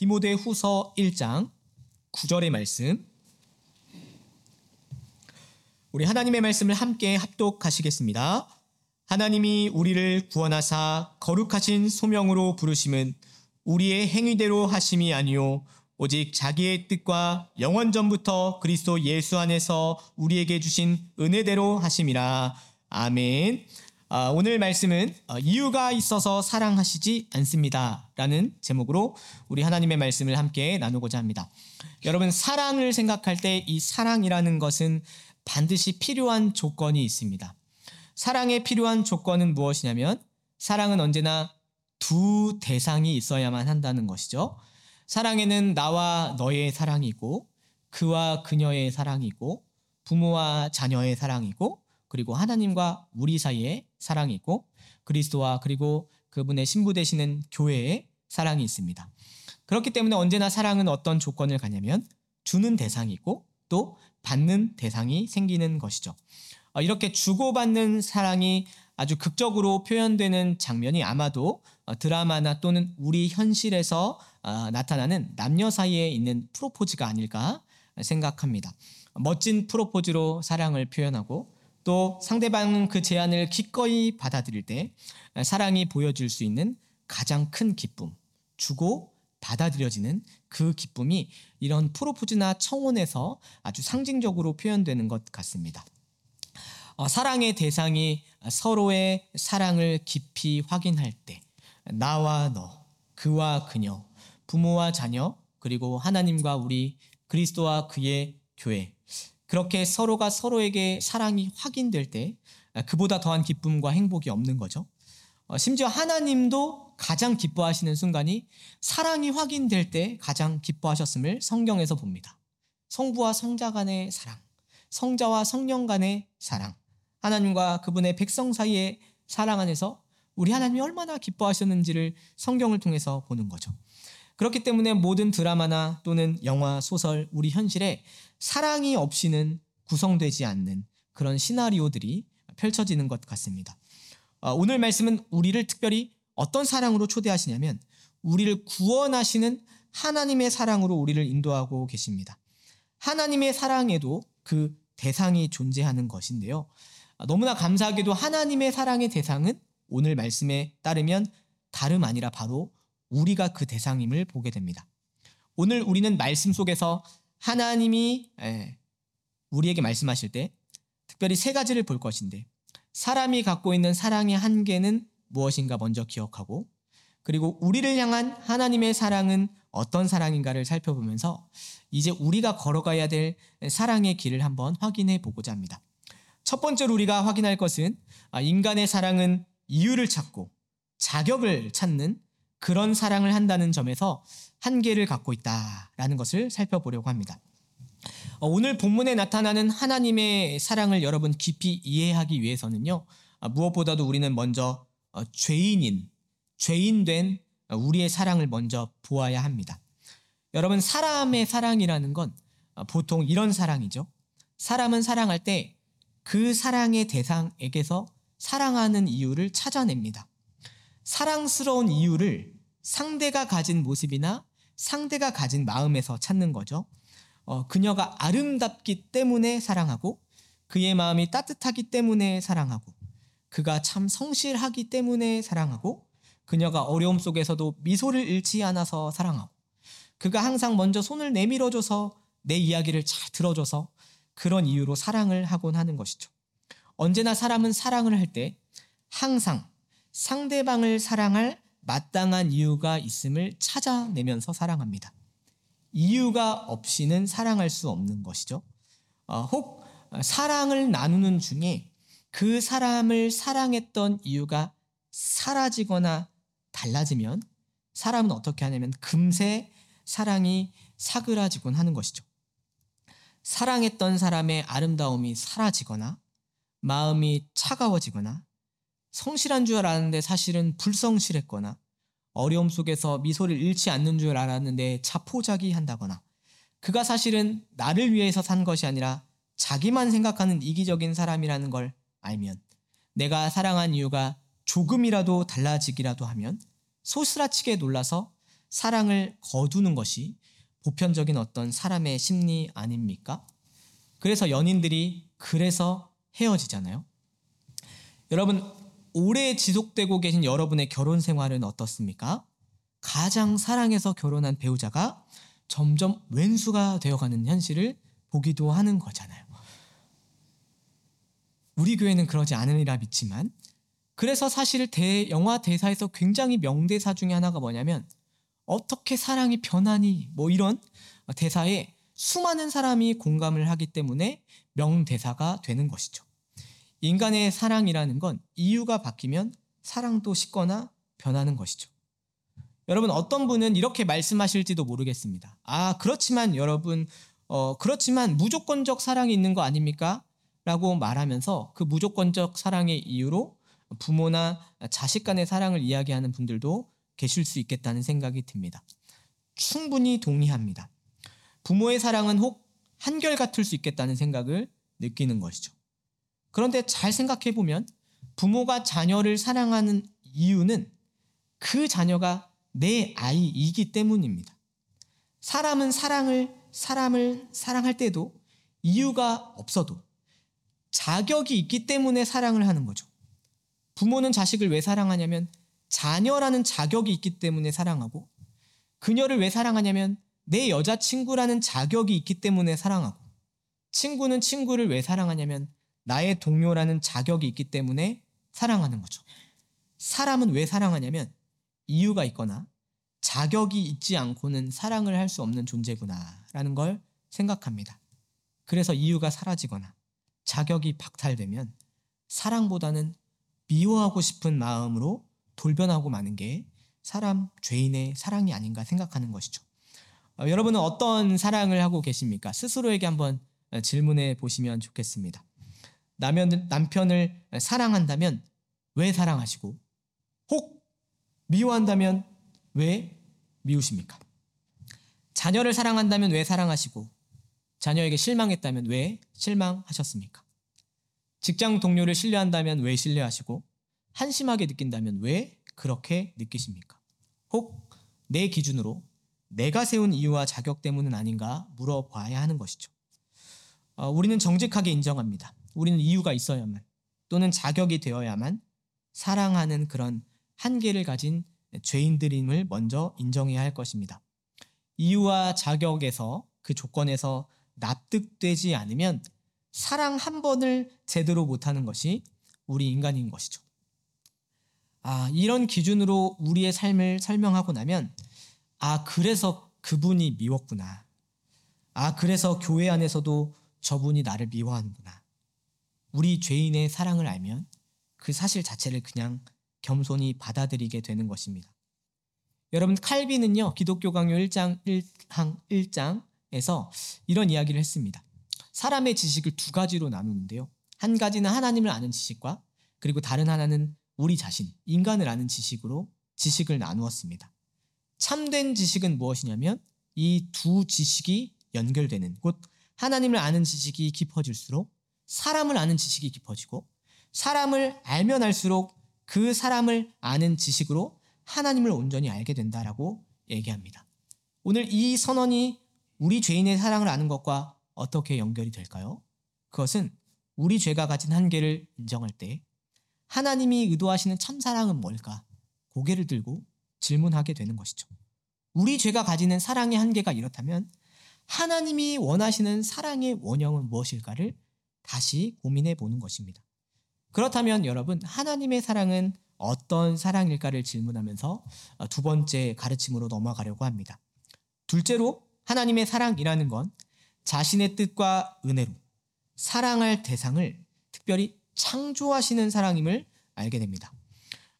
디모데 후서 1장 9절의 말씀. 우리 하나님의 말씀을 함께 합독하시겠습니다. 하나님이 우리를 구원하사 거룩하신 소명으로 부르심은 우리의 행위대로 하심이 아니요 오직 자기의 뜻과 영원 전부터 그리스도 예수 안에서 우리에게 주신 은혜대로 하심이라. 아멘. 아, 오늘 말씀은 어, 이유가 있어서 사랑하시지 않습니다. 라는 제목으로 우리 하나님의 말씀을 함께 나누고자 합니다. 여러분, 사랑을 생각할 때 이 사랑이라는 것은 반드시 필요한 조건이 있습니다. 사랑에 필요한 조건은 무엇이냐면 사랑은 언제나 두 대상이 있어야만 한다는 것이죠. 사랑에는 나와 너의 사랑이고 그와 그녀의 사랑이고 부모와 자녀의 사랑이고 그리고 하나님과 우리 사이의 사랑이 있고 그리스도와 그리고 그분의 신부 되시는 교회의 사랑이 있습니다. 그렇기 때문에 언제나 사랑은 어떤 조건을 갖냐면 주는 대상이 있고 또 받는 대상이 생기는 것이죠. 어, 이렇게 주고받는 사랑이 아주 극적으로 표현되는 장면이 아마도 어, 드라마나 또는 우리 현실에서 어, 나타나는 남녀 사이에 있는 프로포즈가 아닐까 생각합니다. 멋진 프로포즈로 사랑을 표현하고 또 상대방은 그 제안을 기꺼이 받아들일 때 사랑이 보여줄 수 있는 가장 큰 기쁨, 주고 받아들여지는 그 기쁨이 이런 프로포즈나 청혼에서 아주 상징적으로 표현되는 것 같습니다. 어, 사랑의 대상이 서로의 사랑을 깊이 확인할 때, 나와 너, 그와 그녀, 부모와 자녀, 그리고 하나님과 우리 그리스도와 그의 교회, 그렇게 서로가 서로에게 사랑이 확인될 때 그보다 더한 기쁨과 행복이 없는 거죠. 어, 심지어 하나님도 가장 기뻐하시는 순간이 사랑이 확인될 때 가장 기뻐하셨음을 성경에서 봅니다. 성부와 성자 간의 사랑, 성자와 성령 간의 사랑, 하나님과 그분의 백성 사이의 사랑 안에서 우리 하나님이 얼마나 기뻐하셨는지를 성경을 통해서 보는 거죠. 그렇기 때문에 모든 드라마나 또는 영화, 소설, 우리 현실에 사랑이 없이는 구성되지 않는 그런 시나리오들이 펼쳐지는 것 같습니다. 어, 오늘 말씀은 우리를 특별히 어떤 사랑으로 초대하시냐면 우리를 구원하시는 하나님의 사랑으로 우리를 인도하고 계십니다. 하나님의 사랑에도 그 대상이 존재하는 것인데요. 어, 너무나 감사하게도 하나님의 사랑의 대상은 오늘 말씀에 따르면 다름 아니라 바로 우리가 그 대상임을 보게 됩니다. 오늘 우리는 말씀 속에서 하나님이 예, 우리에게 말씀하실 때 특별히 세 가지를 볼 것인데 사람이 갖고 있는 사랑의 한계는 무엇인가 먼저 기억하고 그리고 우리를 향한 하나님의 사랑은 어떤 사랑인가를 살펴보면서 이제 우리가 걸어가야 될 사랑의 길을 한번 확인해 보고자 합니다. 첫 번째로 우리가 확인할 것은 아, 인간의 사랑은 이유를 찾고 자격을 찾는 그런 사랑을 한다는 점에서 한계를 갖고 있다라는 것을 살펴보려고 합니다. 어, 오늘 본문에 나타나는 하나님의 사랑을 여러분 깊이 이해하기 위해서는요, 아, 무엇보다도 우리는 먼저 어, 죄인인, 죄인된 우리의 사랑을 먼저 보아야 합니다. 여러분, 사람의 사랑이라는 건 어, 보통 이런 사랑이죠. 사람은 사랑할 때 그 사랑의 대상에게서 사랑하는 이유를 찾아냅니다. 사랑스러운 이유를 상대가 가진 모습이나 상대가 가진 마음에서 찾는 거죠. 어, 그녀가 아름답기 때문에 사랑하고 그의 마음이 따뜻하기 때문에 사랑하고 그가 참 성실하기 때문에 사랑하고 그녀가 어려움 속에서도 미소를 잃지 않아서 사랑하고 그가 항상 먼저 손을 내밀어줘서 내 이야기를 잘 들어줘서 그런 이유로 사랑을 하곤 하는 것이죠. 언제나 사람은 사랑을 할 때 항상 상대방을 사랑할 마땅한 이유가 있음을 찾아내면서 사랑합니다. 이유가 없이는 사랑할 수 없는 것이죠. 어, 혹 사랑을 나누는 중에 그 사람을 사랑했던 이유가 사라지거나 달라지면 사람은 어떻게 하냐면 금세 사랑이 사그라지곤 하는 것이죠. 사랑했던 사람의 아름다움이 사라지거나 마음이 차가워지거나 성실한 줄 알았는데 사실은 불성실했거나 어려움 속에서 미소를 잃지 않는 줄 알았는데 자포자기 한다거나 그가 사실은 나를 위해서 산 것이 아니라 자기만 생각하는 이기적인 사람이라는 걸 알면 내가 사랑한 이유가 조금이라도 달라지기라도 하면 소스라치게 놀라서 사랑을 거두는 것이 보편적인 어떤 사람의 심리 아닙니까? 그래서 연인들이 그래서 헤어지잖아요. 여러분, 오래 지속되고 계신 여러분의 결혼 생활은 어떻습니까? 가장 사랑해서 결혼한 배우자가 점점 왼수가 되어가는 현실을 보기도 하는 거잖아요. 우리 교회는 그러지 않으리라 믿지만 그래서 사실 대 영화 대사에서 굉장히 명대사 중에 하나가 뭐냐면 어떻게 사랑이 변하니 뭐 이런 대사에 수많은 사람이 공감을 하기 때문에 명대사가 되는 것이죠. 인간의 사랑이라는 건 이유가 바뀌면 사랑도 식거나 변하는 것이죠. 여러분 어떤 분은 이렇게 말씀하실지도 모르겠습니다. 아 그렇지만 여러분 어 그렇지만 무조건적 사랑이 있는 거 아닙니까? 라고 말하면서 그 무조건적 사랑의 이유로 부모나 자식 간의 사랑을 이야기하는 분들도 계실 수 있겠다는 생각이 듭니다. 충분히 동의합니다. 부모의 사랑은 혹 한결 같을 수 있겠다는 생각을 느끼는 것이죠. 그런데 잘 생각해 보면 부모가 자녀를 사랑하는 이유는 그 자녀가 내 아이이기 때문입니다. 사람은 사랑을 사람을 사랑할 때도 이유가 없어도 자격이 있기 때문에 사랑을 하는 거죠. 부모는 자식을 왜 사랑하냐면 자녀라는 자격이 있기 때문에 사랑하고 그녀를 왜 사랑하냐면 내 여자친구라는 자격이 있기 때문에 사랑하고 친구는 친구를 왜 사랑하냐면 나의 동료라는 자격이 있기 때문에 사랑하는 거죠. 사람은 왜 사랑하냐면 이유가 있거나 자격이 있지 않고는 사랑을 할 수 없는 존재구나라는 걸 생각합니다. 그래서 이유가 사라지거나 자격이 박탈되면 사랑보다는 미워하고 싶은 마음으로 돌변하고 마는 게 사람 죄인의 사랑이 아닌가 생각하는 것이죠. 어, 여러분은 어떤 사랑을 하고 계십니까? 스스로에게 한번 질문해 보시면 좋겠습니다. 남편, 남편을 사랑한다면 왜 사랑하시고 혹 미워한다면 왜 미우십니까? 자녀를 사랑한다면 왜 사랑하시고 자녀에게 실망했다면 왜 실망하셨습니까? 직장 동료를 신뢰한다면 왜 신뢰하시고 한심하게 느낀다면 왜 그렇게 느끼십니까? 혹 내 기준으로 내가 세운 이유와 자격 때문은 아닌가 물어봐야 하는 것이죠. 어, 우리는 정직하게 인정합니다. 우리는 이유가 있어야만 또는 자격이 되어야만 사랑하는 그런 한계를 가진 죄인들임을 먼저 인정해야 할 것입니다. 이유와 자격에서 그 조건에서 납득되지 않으면 사랑 한 번을 제대로 못하는 것이 우리 인간인 것이죠. 아, 이런 기준으로 우리의 삶을 설명하고 나면, 아, 그래서 그분이 미웠구나. 아, 그래서 교회 안에서도 저분이 나를 미워하는구나. 우리 죄인의 사랑을 알면 그 사실 자체를 그냥 겸손히 받아들이게 되는 것입니다. 여러분, 칼빈은요, 기독교 강요 1장 1항 1장에서 이런 이야기를 했습니다. 사람의 지식을 두 가지로 나누는데요. 한 가지는 하나님을 아는 지식과 그리고 다른 하나는 우리 자신, 인간을 아는 지식으로 지식을 나누었습니다. 참된 지식은 무엇이냐면 이 두 지식이 연결되는 곧 하나님을 아는 지식이 깊어질수록 사람을 아는 지식이 깊어지고 사람을 알면 알수록 그 사람을 아는 지식으로 하나님을 온전히 알게 된다라고 얘기합니다. 오늘 이 선언이 우리 죄인의 사랑을 아는 것과 어떻게 연결이 될까요? 그것은 우리 죄가 가진 한계를 인정할 때 하나님이 의도하시는 참사랑은 뭘까? 고개를 들고 질문하게 되는 것이죠. 우리 죄가 가지는 사랑의 한계가 이렇다면 하나님이 원하시는 사랑의 원형은 무엇일까를 다시 고민해 보는 것입니다. 그렇다면 여러분, 하나님의 사랑은 어떤 사랑일까를 질문하면서 두 번째 가르침으로 넘어가려고 합니다. 둘째로 하나님의 사랑이라는 건 자신의 뜻과 은혜로 사랑할 대상을 특별히 창조하시는 사랑임을 알게 됩니다.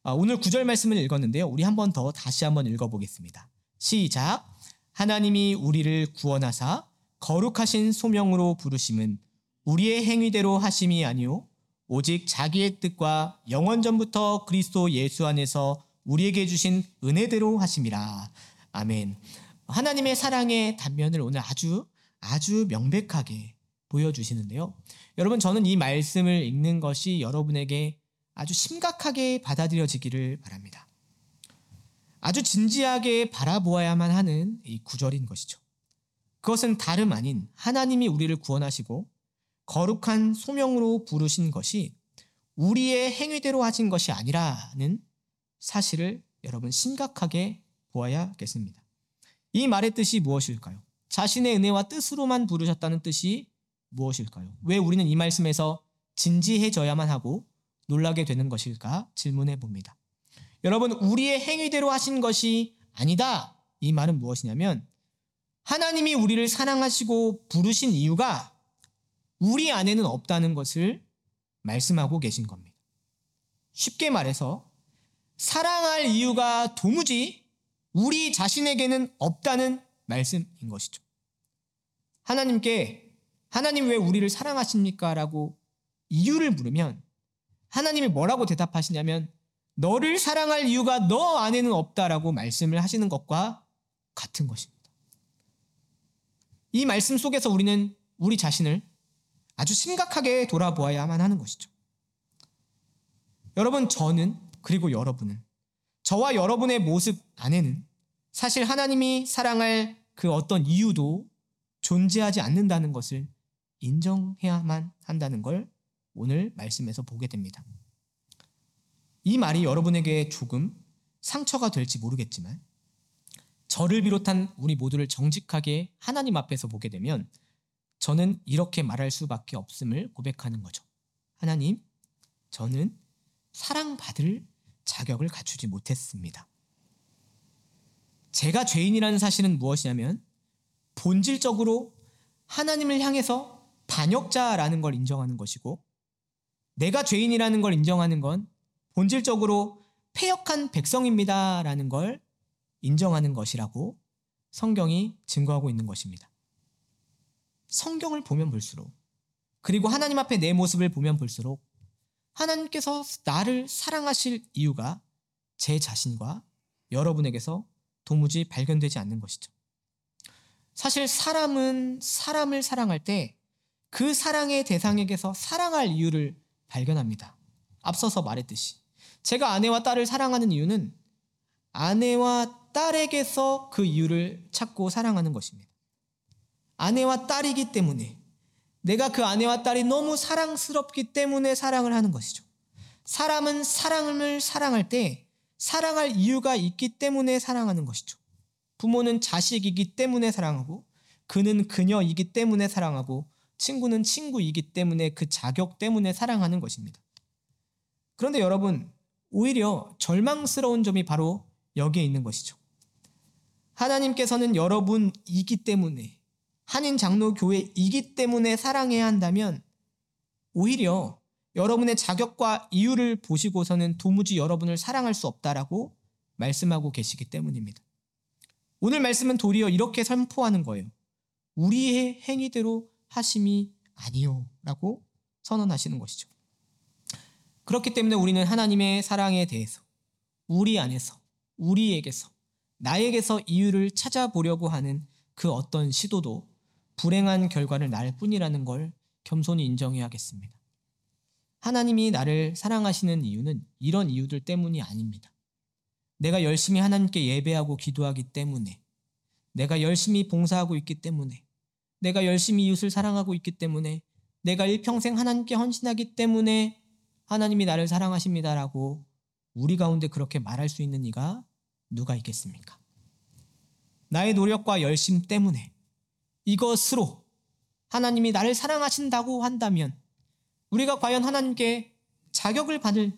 아, 오늘 구절 말씀을 읽었는데요. 우리 한 번 더 다시 한번 읽어보겠습니다. 시작. 하나님이 우리를 구원하사 거룩하신 소명으로 부르심은 우리의 행위대로 하심이 아니요 오직 자기의 뜻과 영원 전부터 그리스도 예수 안에서 우리에게 주신 은혜대로 하심이라. 아멘. 하나님의 사랑의 단면을 오늘 아주 아주 명백하게 보여주시는데요. 여러분, 저는 이 말씀을 읽는 것이 여러분에게 아주 심각하게 받아들여지기를 바랍니다. 아주 진지하게 바라보아야만 하는 이 구절인 것이죠. 그것은 다름 아닌 하나님이 우리를 구원하시고 거룩한 소명으로 부르신 것이 우리의 행위대로 하신 것이 아니라는 사실을 여러분 심각하게 보아야겠습니다. 이 말의 뜻이 무엇일까요? 자신의 은혜와 뜻으로만 부르셨다는 뜻이 무엇일까요? 왜 우리는 이 말씀에서 진지해져야만 하고 놀라게 되는 것일까 질문해 봅니다. 여러분, 우리의 행위대로 하신 것이 아니다. 이 말은 무엇이냐면 하나님이 우리를 사랑하시고 부르신 이유가 우리 안에는 없다는 것을 말씀하고 계신 겁니다. 쉽게 말해서 사랑할 이유가 도무지 우리 자신에게는 없다는 말씀인 것이죠. 하나님께 하나님 왜 우리를 사랑하십니까? 라고 이유를 물으면 하나님이 뭐라고 대답하시냐면 너를 사랑할 이유가 너 안에는 없다라고 말씀을 하시는 것과 같은 것입니다. 이 말씀 속에서 우리는 우리 자신을 아주 심각하게 돌아보아야만 하는 것이죠. 여러분, 저는 그리고 여러분은 저와 여러분의 모습 안에는 사실 하나님이 사랑할 그 어떤 이유도 존재하지 않는다는 것을 인정해야만 한다는 걸 오늘 말씀에서 보게 됩니다. 이 말이 여러분에게 조금 상처가 될지 모르겠지만 저를 비롯한 우리 모두를 정직하게 하나님 앞에서 보게 되면 저는 이렇게 말할 수밖에 없음을 고백하는 거죠. 하나님, 저는 사랑받을 자격을 갖추지 못했습니다. 제가 죄인이라는 사실은 무엇이냐면 본질적으로 하나님을 향해서 반역자라는 걸 인정하는 것이고 내가 죄인이라는 걸 인정하는 건 본질적으로 폐역한 백성입니다라는 걸 인정하는 것이라고 성경이 증거하고 있는 것입니다. 성경을 보면 볼수록 그리고 하나님 앞에 내 모습을 보면 볼수록 하나님께서 나를 사랑하실 이유가 제 자신과 여러분에게서 도무지 발견되지 않는 것이죠. 사실 사람은 사람을 사랑할 때 그 사랑의 대상에게서 사랑할 이유를 발견합니다. 앞서서 말했듯이 제가 아내와 딸을 사랑하는 이유는 아내와 딸에게서 그 이유를 찾고 사랑하는 것입니다. 아내와 딸이기 때문에 내가 그 아내와 딸이 너무 사랑스럽기 때문에 사랑을 하는 것이죠. 사람은 사랑을 사랑할 때 사랑할 이유가 있기 때문에 사랑하는 것이죠. 부모는 자식이기 때문에 사랑하고 그는 그녀이기 때문에 사랑하고 친구는 친구이기 때문에 그 자격 때문에 사랑하는 것입니다. 그런데 여러분, 오히려 절망스러운 점이 바로 여기에 있는 것이죠. 하나님께서는 여러분이기 때문에 한인 장로 교회이기 때문에 사랑해야 한다면 오히려 여러분의 자격과 이유를 보시고서는 도무지 여러분을 사랑할 수 없다라고 말씀하고 계시기 때문입니다. 오늘 말씀은 도리어 이렇게 선포하는 거예요. 우리의 행위대로 하심이 아니요라고 선언하시는 것이죠. 그렇기 때문에 우리는 하나님의 사랑에 대해서 우리 안에서 우리에게서 나에게서 이유를 찾아보려고 하는 그 어떤 시도도 불행한 결과를 낳을 뿐이라는 걸 겸손히 인정해야겠습니다. 하나님이 나를 사랑하시는 이유는 이런 이유들 때문이 아닙니다. 내가 열심히 하나님께 예배하고 기도하기 때문에, 내가 열심히 봉사하고 있기 때문에, 내가 열심히 이웃을 사랑하고 있기 때문에, 내가 일평생 하나님께 헌신하기 때문에 하나님이 나를 사랑하십니다라고 우리 가운데 그렇게 말할 수 있는 이가 누가 있겠습니까? 나의 노력과 열심 때문에 이것으로 하나님이 나를 사랑하신다고 한다면 우리가 과연 하나님께 자격을 받을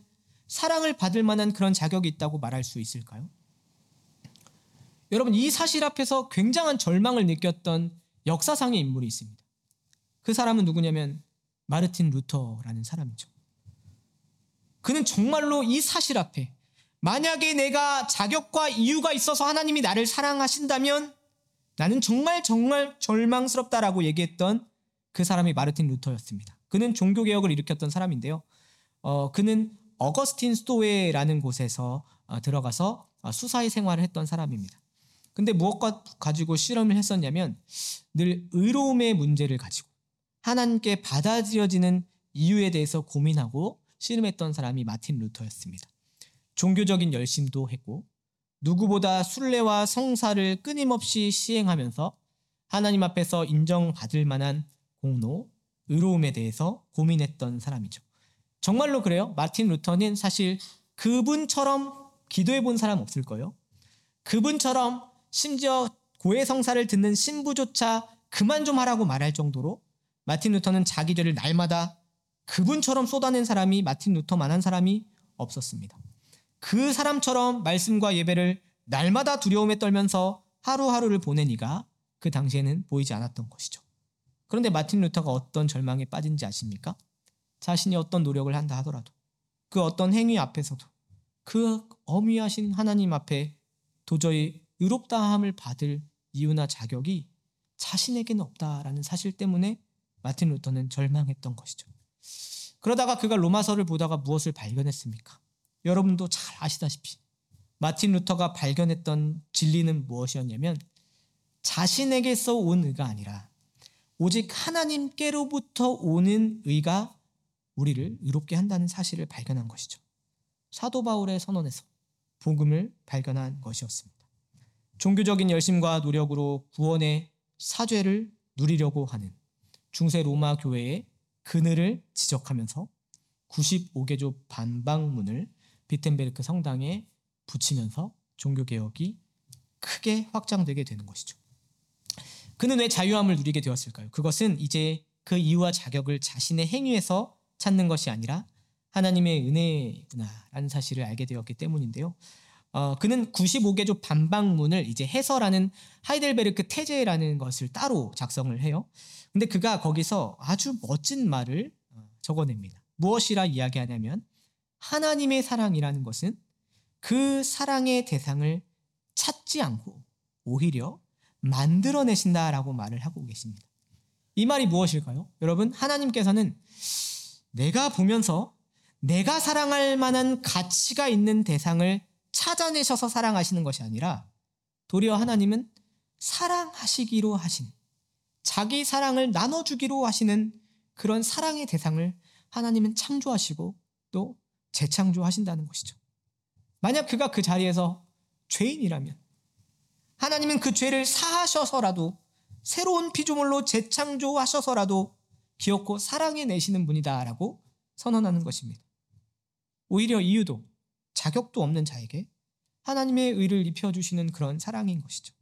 사랑을 받을 만한 그런 자격이 있다고 말할 수 있을까요? 여러분 이 사실 앞에서 굉장한 절망을 느꼈던 역사상의 인물이 있습니다. 그 사람은 누구냐면 마르틴 루터라는 사람이죠. 그는 정말로 이 사실 앞에 만약에 내가 자격과 이유가 있어서 하나님이 나를 사랑하신다면 나는 정말 정말 절망스럽다라고 얘기했던 그 사람이 마르틴 루터였습니다. 그는 종교 개혁을 일으켰던 사람인데요. 어, 그는 어거스틴 스토웨라는 곳에서 어, 들어가서 어, 수사의 생활을 했던 사람입니다. 근데 무엇과 가지고 실험을 했었냐면 늘 의로움의 문제를 가지고 하나님께 받아들여지는 이유에 대해서 고민하고 씨름했던 사람이 마틴 루터였습니다. 종교적인 열심도 했고 누구보다 순례와 성사를 끊임없이 시행하면서 하나님 앞에서 인정받을 만한 공로, 의로움에 대해서 고민했던 사람이죠. 정말로 그래요. 마틴 루터는 사실 그분처럼 기도해 본 사람 없을 거예요. 그분처럼 심지어 고해 성사를 듣는 신부조차 그만 좀 하라고 말할 정도로 마틴 루터는 자기 죄를 날마다 그분처럼 쏟아낸 사람이 마틴 루터만한 사람이 없었습니다. 그 사람처럼 말씀과 예배를 날마다 두려움에 떨면서 하루하루를 보내니가 그 당시에는 보이지 않았던 것이죠. 그런데 마틴 루터가 어떤 절망에 빠진지 아십니까? 자신이 어떤 노력을 한다 하더라도 그 어떤 행위 앞에서도 그 어미하신 하나님 앞에 도저히 의롭다함을 받을 이유나 자격이 자신에게는 없다라는 사실 때문에 마틴 루터는 절망했던 것이죠. 그러다가 그가 로마서를 보다가 무엇을 발견했습니까? 여러분도 잘 아시다시피 마틴 루터가 발견했던 진리는 무엇이었냐면 자신에게서 온 의가 아니라 오직 하나님께로부터 오는 의가 우리를 의롭게 한다는 사실을 발견한 것이죠. 사도 바울의 선언에서 복음을 발견한 것이었습니다. 종교적인 열심과 노력으로 구원의 사죄를 누리려고 하는 중세 로마 교회의 그늘을 지적하면서 95개조 반박문을 비텐베르크 성당에 붙이면서 종교개혁이 크게 확장되게 되는 것이죠. 그는 왜 자유함을 누리게 되었을까요? 그것은 이제 그 이유와 자격을 자신의 행위에서 찾는 것이 아니라 하나님의 은혜구나라는 사실을 알게 되었기 때문인데요. 어, 그는 95개조 반박문을 이제 해설하는 하이델베르크 테제라는 것을 따로 작성을 해요. 근데 그가 거기서 아주 멋진 말을 어, 적어냅니다. 무엇이라 이야기하냐면 하나님의 사랑이라는 것은 그 사랑의 대상을 찾지 않고 오히려 만들어내신다라고 말을 하고 계십니다. 이 말이 무엇일까요? 여러분, 하나님께서는 내가 보면서 내가 사랑할 만한 가치가 있는 대상을 찾아내셔서 사랑하시는 것이 아니라 도리어 하나님은 사랑하시기로 하신 자기 사랑을 나눠주기로 하시는 그런 사랑의 대상을 하나님은 창조하시고 또 재창조하신다는 것이죠. 만약 그가 그 자리에서 죄인이라면 하나님은 그 죄를 사하셔서라도 새로운 피조물로 재창조하셔서라도 기어코 사랑해 내시는 분이다라고 선언하는 것입니다. 오히려 이유도 자격도 없는 자에게 하나님의 의를 입혀주시는 그런 사랑인 것이죠.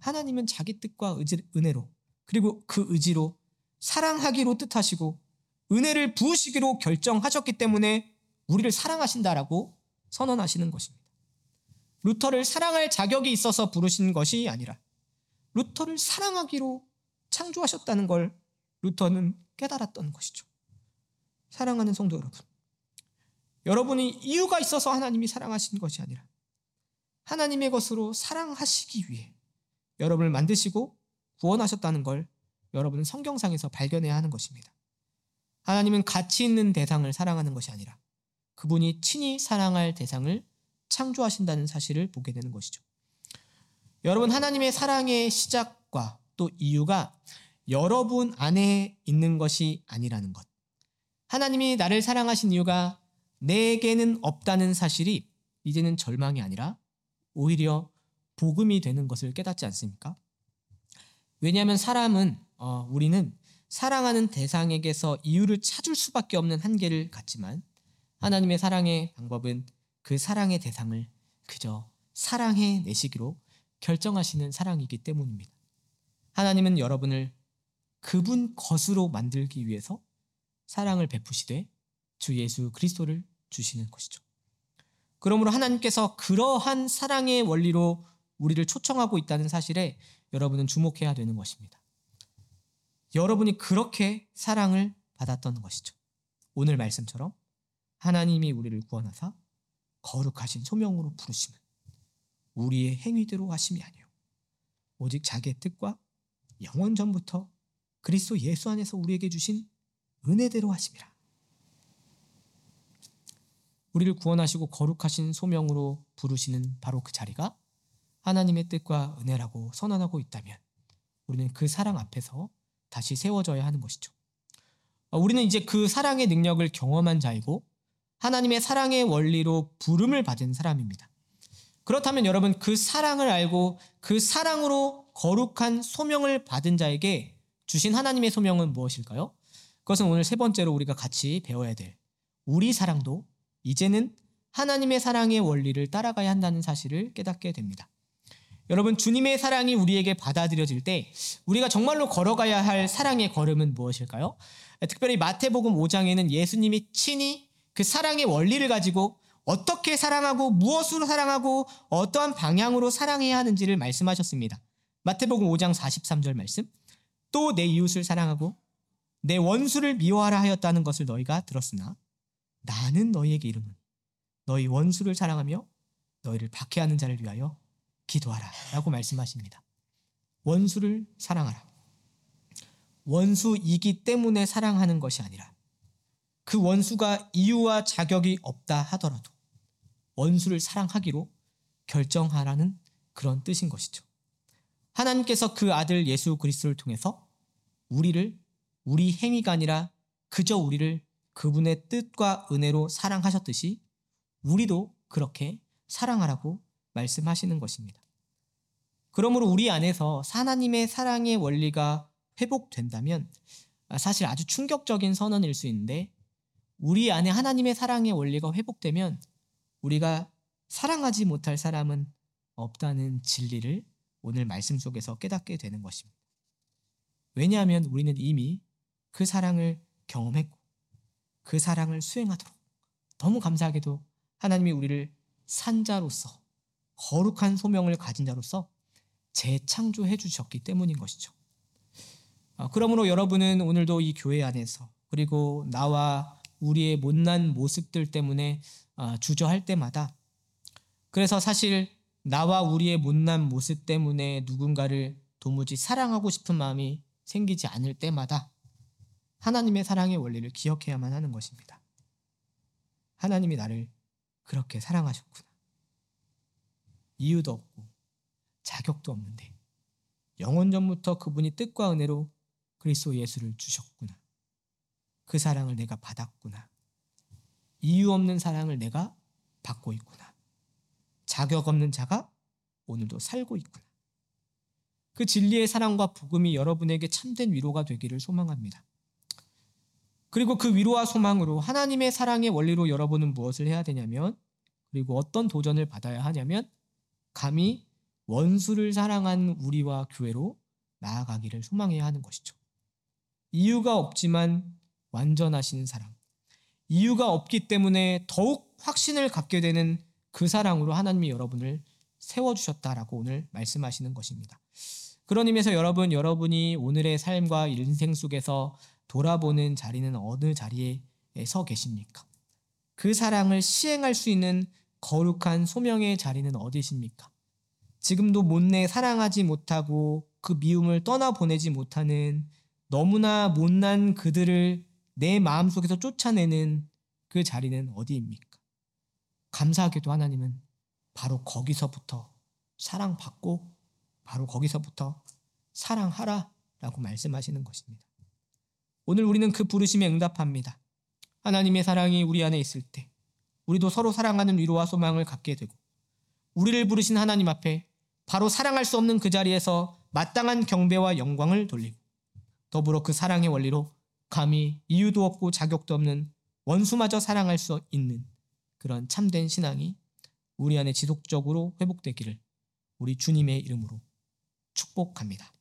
하나님은 자기 뜻과 의지, 은혜로 그리고 그 의지로 사랑하기로 뜻하시고 은혜를 부으시기로 결정하셨기 때문에 우리를 사랑하신다라고 선언하시는 것입니다. 루터를 사랑할 자격이 있어서 부르신 것이 아니라 루터를 사랑하기로 창조하셨다는 걸 루터는 깨달았던 것이죠. 사랑하는 성도 여러분. 여러분이 이유가 있어서 하나님이 사랑하신 것이 아니라 하나님의 것으로 사랑하시기 위해 여러분을 만드시고 구원하셨다는 걸 여러분은 성경상에서 발견해야 하는 것입니다. 하나님은 가치 있는 대상을 사랑하는 것이 아니라 그분이 친히 사랑할 대상을 창조하신다는 사실을 보게 되는 것이죠. 여러분, 하나님의 사랑의 시작과 또 이유가 여러분 안에 있는 것이 아니라는 것. 하나님이 나를 사랑하신 이유가 내게는 없다는 사실이 이제는 절망이 아니라 오히려 복음이 되는 것을 깨닫지 않습니까? 왜냐하면 사람은 어, 우리는 사랑하는 대상에게서 이유를 찾을 수밖에 없는 한계를 갖지만 하나님의 사랑의 방법은 그 사랑의 대상을 그저 사랑해 내시기로 결정하시는 사랑이기 때문입니다. 하나님은 여러분을 그분 것으로 만들기 위해서 사랑을 베푸시되 주 예수 그리스도를 주시는 것이죠. 그러므로 하나님께서 그러한 사랑의 원리로 우리를 초청하고 있다는 사실에 여러분은 주목해야 되는 것입니다. 여러분이 그렇게 사랑을 받았던 것이죠. 오늘 말씀처럼 하나님이 우리를 구원하사 거룩하신 소명으로 부르시는 우리의 행위대로 하심이 아니요 오직 자기의 뜻과 영원 전부터 그리스도 예수 안에서 우리에게 주신 은혜대로 하심이라. 우리를 구원하시고 거룩하신 소명으로 부르시는 바로 그 자리가 하나님의 뜻과 은혜라고 선언하고 있다면 우리는 그 사랑 앞에서 다시 세워져야 하는 것이죠. 어, 우리는 이제 그 사랑의 능력을 경험한 자이고 하나님의 사랑의 원리로 부름을 받은 사람입니다. 그렇다면 여러분 그 사랑을 알고 그 사랑으로 거룩한 소명을 받은 자에게 주신 하나님의 소명은 무엇일까요? 그것은 오늘 세 번째로 우리가 같이 배워야 될 우리 사랑도 이제는 하나님의 사랑의 원리를 따라가야 한다는 사실을 깨닫게 됩니다. 여러분 주님의 사랑이 우리에게 받아들여질 때 우리가 정말로 걸어가야 할 사랑의 걸음은 무엇일까요? 특별히 마태복음 5장에는 예수님이 친히 그 사랑의 원리를 가지고 어떻게 사랑하고 무엇으로 사랑하고 어떠한 방향으로 사랑해야 하는지를 말씀하셨습니다. 마태복음 5장 43절 말씀. 또 내 이웃을 사랑하고 내 원수를 미워하라 하였다는 것을 너희가 들었으나 나는 너희에게 이르노니 너희 원수를 사랑하며 너희를 박해하는 자를 위하여 기도하라 라고 말씀하십니다. 원수를 사랑하라. 원수이기 때문에 사랑하는 것이 아니라 그 원수가 이유와 자격이 없다 하더라도 원수를 사랑하기로 결정하라는 그런 뜻인 것이죠. 하나님께서 그 아들 예수 그리스도를 통해서 우리를 우리 행위가 아니라 그저 우리를 그분의 뜻과 은혜로 사랑하셨듯이 우리도 그렇게 사랑하라고 말씀하시는 것입니다. 그러므로 우리 안에서 하나님의 사랑의 원리가 회복된다면 사실 아주 충격적인 선언일 수 있는데 우리 안에 하나님의 사랑의 원리가 회복되면 우리가 사랑하지 못할 사람은 없다는 진리를 오늘 말씀 속에서 깨닫게 되는 것입니다. 왜냐하면 우리는 이미 그 사랑을 경험했고 그 사랑을 수행하도록 너무 감사하게도 하나님이 우리를 산자로서 거룩한 소명을 가진 자로서 재창조해 주셨기 때문인 것이죠. 아, 그러므로 여러분은 오늘도 이 교회 안에서 그리고 나와 우리의 못난 모습들 때문에 아, 주저할 때마다 그래서 사실 나와 우리의 못난 모습 때문에 누군가를 도무지 사랑하고 싶은 마음이 생기지 않을 때마다 하나님의 사랑의 원리를 기억해야만 하는 것입니다. 하나님이 나를 그렇게 사랑하셨구나. 이유도 없고 자격도 없는데 영원 전부터 그분이 뜻과 은혜로 그리스도 예수를 주셨구나. 그 사랑을 내가 받았구나. 이유 없는 사랑을 내가 받고 있구나. 자격 없는 자가 오늘도 살고 있구나. 그 진리의 사랑과 복음이 여러분에게 참된 위로가 되기를 소망합니다. 그리고 그 위로와 소망으로 하나님의 사랑의 원리로 여러분은 무엇을 해야 되냐면 그리고 어떤 도전을 받아야 하냐면 감히 원수를 사랑한 우리와 교회로 나아가기를 소망해야 하는 것이죠. 이유가 없지만 완전하신 사랑. 이유가 없기 때문에 더욱 확신을 갖게 되는 그 사랑으로 하나님이 여러분을 세워주셨다라고 오늘 말씀하시는 것입니다. 그런 의미에서 여러분, 여러분이 오늘의 삶과 인생 속에서 돌아보는 자리는 어느 자리에 서 계십니까? 그 사랑을 시행할 수 있는 거룩한 소명의 자리는 어디십니까? 지금도 못내 사랑하지 못하고 그 미움을 떠나보내지 못하는 너무나 못난 그들을 내 마음속에서 쫓아내는 그 자리는 어디입니까? 감사하게도 하나님은 바로 거기서부터 사랑받고 바로 거기서부터 사랑하라 라고 말씀하시는 것입니다. 오늘 우리는 그 부르심에 응답합니다. 하나님의 사랑이 우리 안에 있을 때 우리도 서로 사랑하는 위로와 소망을 갖게 되고 우리를 부르신 하나님 앞에 바로 사랑할 수 없는 그 자리에서 마땅한 경배와 영광을 돌리고 더불어 그 사랑의 원리로 감히 이유도 없고 자격도 없는 원수마저 사랑할 수 있는 그런 참된 신앙이 우리 안에 지속적으로 회복되기를 우리 주님의 이름으로 축복합니다.